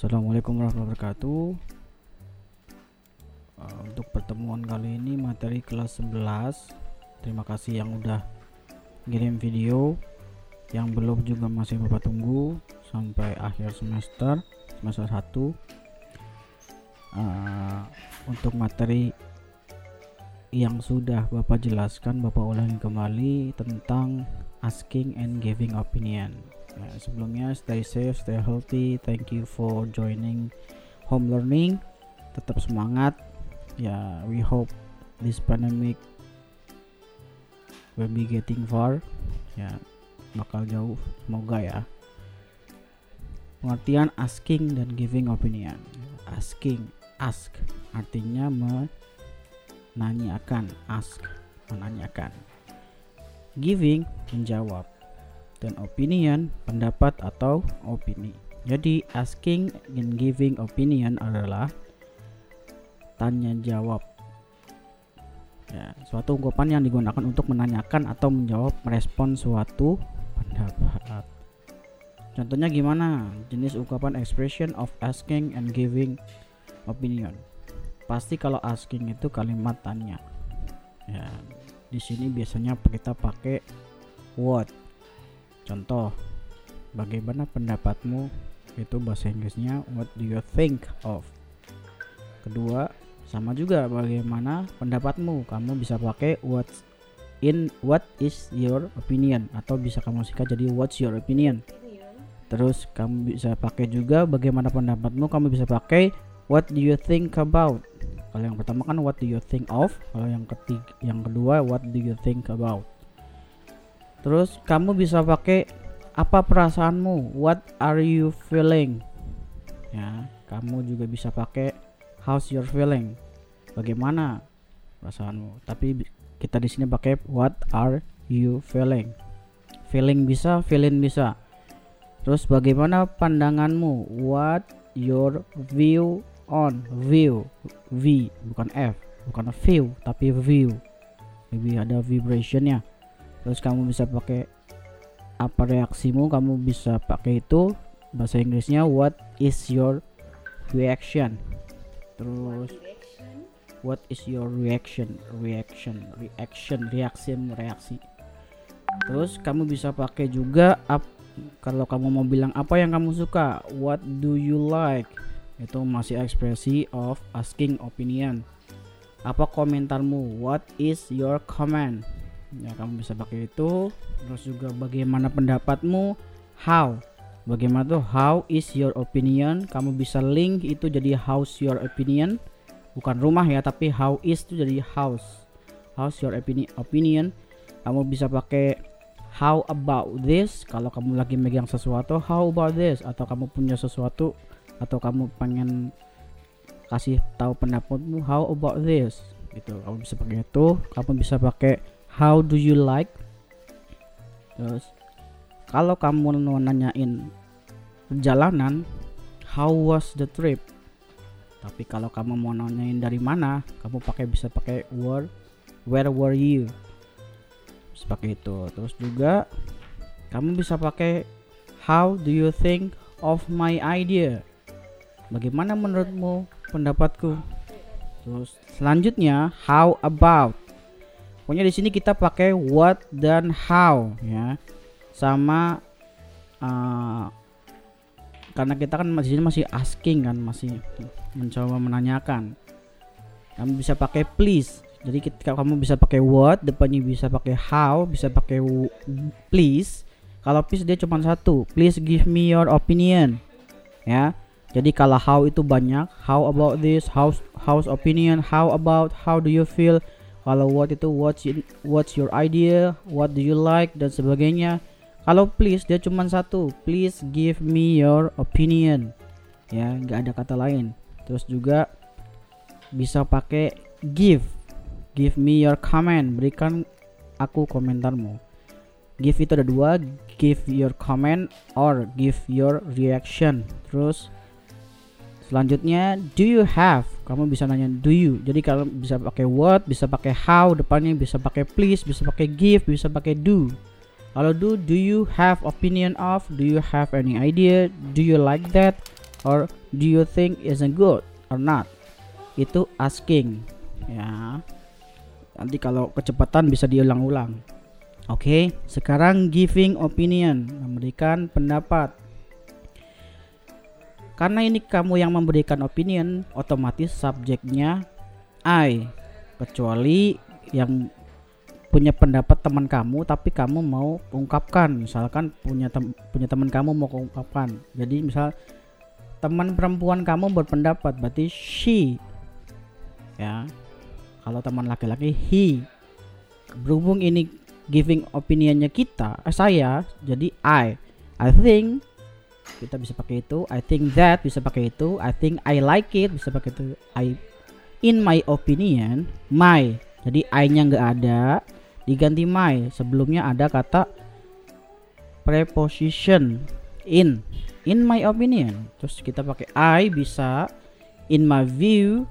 Assalamualaikum warahmatullahi wabarakatuh. Uh, Untuk pertemuan kali ini materi kelas 11 Terima kasih yang udah ngirim video. Yang belum juga masih Bapak tunggu Sampai akhir semester Semester 1 Uh, Untuk materi yang sudah Bapak jelaskan Bapak ulangi kembali tentang asking and giving opinion Nah, sebelumnya stay safe, stay healthy. Thank you for joining home learning. Tetap semangat. Ya, we hope this pandemic will be getting far. Ya, bakal jauh. Semoga ya. Pengertian asking dan giving opinion. Asking, ask artinya menanyakan, ask menanyakan. Giving menjawab dan opinion pendapat atau opini. Jadi asking and giving opinion adalah tanya jawab. Ya, suatu ungkapan yang digunakan untuk menanyakan atau menjawab merespon suatu pendapat. Contohnya gimana? Jenis ungkapan expression of asking and giving opinion. Pasti kalau asking itu kalimat tanya. Ya, di sini biasanya kita pakai what Contoh, bagaimana pendapatmu? Itu bahasa Inggrisnya what do you think of? Kedua, sama juga bagaimana pendapatmu? Kamu bisa pakai what in what is your opinion atau bisa kamu singkat jadi what's your opinion. Terus kamu bisa pakai juga bagaimana pendapatmu? Kamu bisa pakai what do you think about? Kalau yang pertama kan what do you think of? Kalau yang ketiga, yang kedua what do you think about? Terus kamu bisa pakai apa perasaanmu? What are you feeling? Ya, kamu juga bisa pakai how's your feeling? Bagaimana perasaanmu? Tapi kita di sini pakai what are you feeling? Feeling bisa, feeling bisa. Terus bagaimana pandanganmu? What your view on? View, V bukan F, bukan view tapi view. Lebih ada vibrationnya terus kamu bisa pakai apa reaksimu kamu bisa pakai itu bahasa Inggrisnya what is your reaction? Terus what is your reaction? Reaction reaction reaksi reaksi. Terus kamu bisa pakai juga up, kalau kamu mau bilang apa yang kamu suka what do you like? Itu masih ekspresi of asking opinion. Apa komentarmu? What is your comment ya kamu bisa pakai itu. Terus juga bagaimana pendapatmu? How? Bagaimana tuh? How is your opinion? Kamu bisa link itu jadi how's your opinion. Bukan rumah ya tapi how is itu jadi house how's your opinion opinion. Kamu bisa pakai how about this. Kalau kamu lagi megang sesuatu how about this? Atau kamu punya sesuatu atau kamu pengen kasih tahu pendapatmu how about this? Gitu. Kamu bisa pakai itu. Kamu bisa pakai how do you like? Terus kalau kamu nanyain perjalanan how was the trip? Tapi kalau kamu mau nanyain dari mana kamu pakai bisa pakai where where were you? Pakai itu. Terus juga kamu bisa pakai how do you think of my idea? Bagaimana menurutmu pendapatku? Terus selanjutnya how about pokoknya di sini kita pakai what dan how ya. Sama uh, karena kita kan masih masih asking kan masih mencoba menanyakan. Kamu bisa pakai please. Jadi kita kamu bisa pakai what depannya bisa pakai how bisa pakai please. Kalau please dia cuma satu please give me your opinion ya. Jadi kalau how itu banyak how about this house house opinion how about how do you feel kalau what itu what's in, what's your idea what do you like dan sebagainya. Kalau please dia cuma satu. Please give me your opinion. Ya nggak ada kata lain. Terus juga bisa pakai give. Give me your comment. Berikan aku komentarmu. Give itu ada dua. Give your comment or give your reaction. Terus selanjutnya do you have kamu bisa nanya do you? Jadi kalau bisa pakai what bisa pakai how depannya bisa pakai please bisa pakai give bisa pakai do. Kalau do do you have opinion of do you have any idea do you like that or do you think is good or not? Itu asking ya. Nanti kalau kecepatan bisa diulang-ulang. Oke okay, sekarang giving opinion memberikan pendapat karena ini kamu yang memberikan opinion otomatis subjeknya I. Kecuali yang punya pendapat teman kamu tapi kamu mau ungkapkan. Misalkan punya tem punya teman kamu mau ungkapkan. Jadi misal teman perempuan kamu berpendapat berarti she. Ya. Kalau teman laki-laki he. Berhubung ini giving opinionnya kita eh, saya jadi I. I think kita bisa pakai itu. I think that bisa pakai itu. I think I like it bisa pakai itu. I in my opinion my. Jadi I nya nggak ada. Diganti my. Sebelumnya ada kata preposition. In. In my opinion. Terus kita pakai I bisa in my view.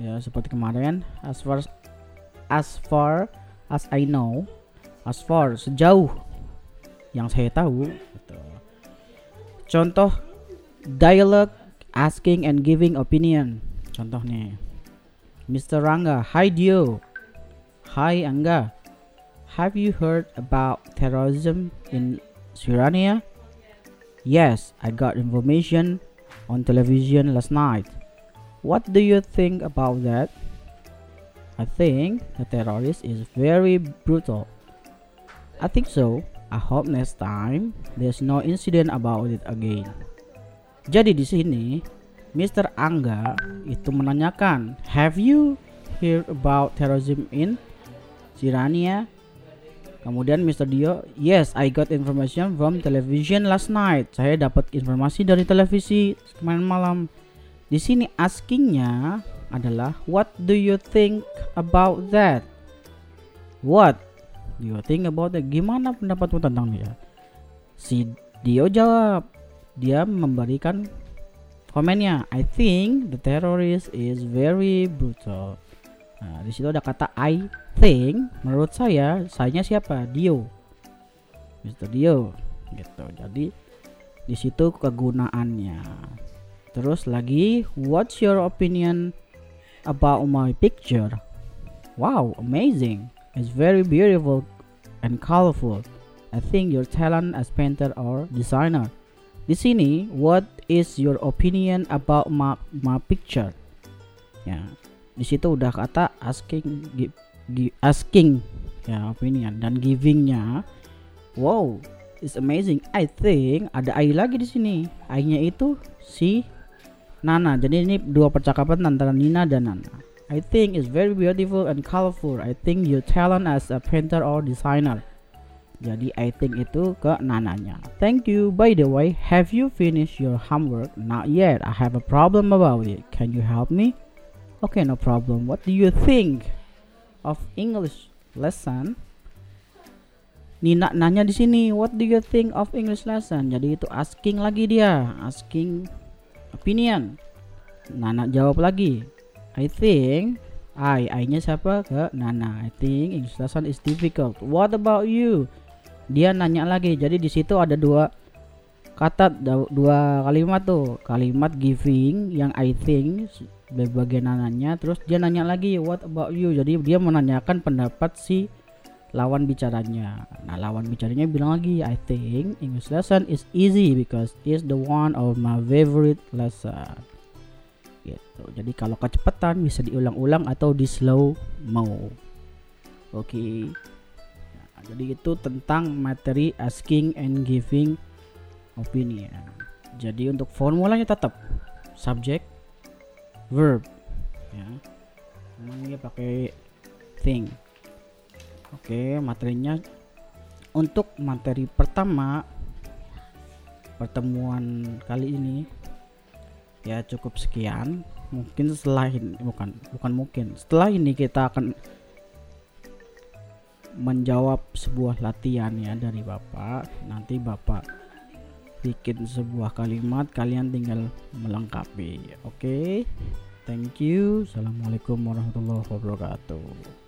Ya seperti kemarin. As far as far as I know. As far sejauh yang saya tahu. Contoh dialog asking and giving opinion contohnya Mr. Rangga hi Dio hi Angga have you heard about terrorism in Syria yes I got information on television last night What do you think about that? I think the terrorist is very brutal. I think so. I hope next time there's no incident about it again. Jadi di sini Mr. Angga itu menanyakan, "Have you heard about terrorism in Syria?" Kemudian Mr. Dio, "Yes, I got information from television last night." Saya dapat informasi dari televisi kemarin malam. Di sini askingnya adalah what do you think about that? What you think about that? Gimana pendapatmu tentang dia? Si Dio jawab, dia memberikan komennya. I think the terrorist is very brutal. Nah, di situ ada kata I think. Menurut saya, sayanya siapa? Dio. Mr. Dio. Gitu. Jadi di situ kegunaannya. Terus lagi, what's your opinion about my picture? Wow, amazing. It's very beautiful and colorful. I think your talent as painter or designer. Di sini, what is your opinion about my, my picture? Ya, di situ udah kata asking, gi, gi, asking ya opinion dan givingnya. Wow, it's amazing. I think ada I lagi di sini. I-nya itu si Nana. Jadi ini dua percakapan antara Nina dan Nana. I think it's very beautiful and colorful. I think your talent as a painter or designer. Jadi I think itu ke Nananya. Thank you. By the way, have you finished your homework? Not yet. I have a problem about it. Can you help me? Okay, no problem. What do you think of English lesson? Nina nanya di sini, what do you think of English lesson? Jadi itu asking lagi dia, asking opinion. Nana jawab lagi. I think I, I-nya siapa ke Nana. I think English lesson is difficult. What about you? Dia nanya lagi. Jadi di situ ada dua kata dua kalimat tuh. Kalimat giving yang I think bagian nananya terus dia nanya lagi what about you jadi dia menanyakan pendapat si lawan bicaranya nah lawan bicaranya bilang lagi I think English lesson is easy because it's the one of my favorite lesson gitu. Jadi kalau kecepatan bisa diulang-ulang atau di slow mo. Oke. Okay. nah, jadi itu tentang materi asking and giving opinion. Jadi untuk formulanya tetap subject verb ya. Ini pakai thing. Oke materinya. Untuk materi pertama pertemuan kali ini ya cukup sekian. Mungkin setelah ini bukan bukan mungkin. Setelah ini kita akan menjawab sebuah latihan ya dari bapak. Nanti bapak bikin sebuah kalimat kalian tinggal melengkapi. Oke? Okay? thank you. Assalamualaikum warahmatullahi wabarakatuh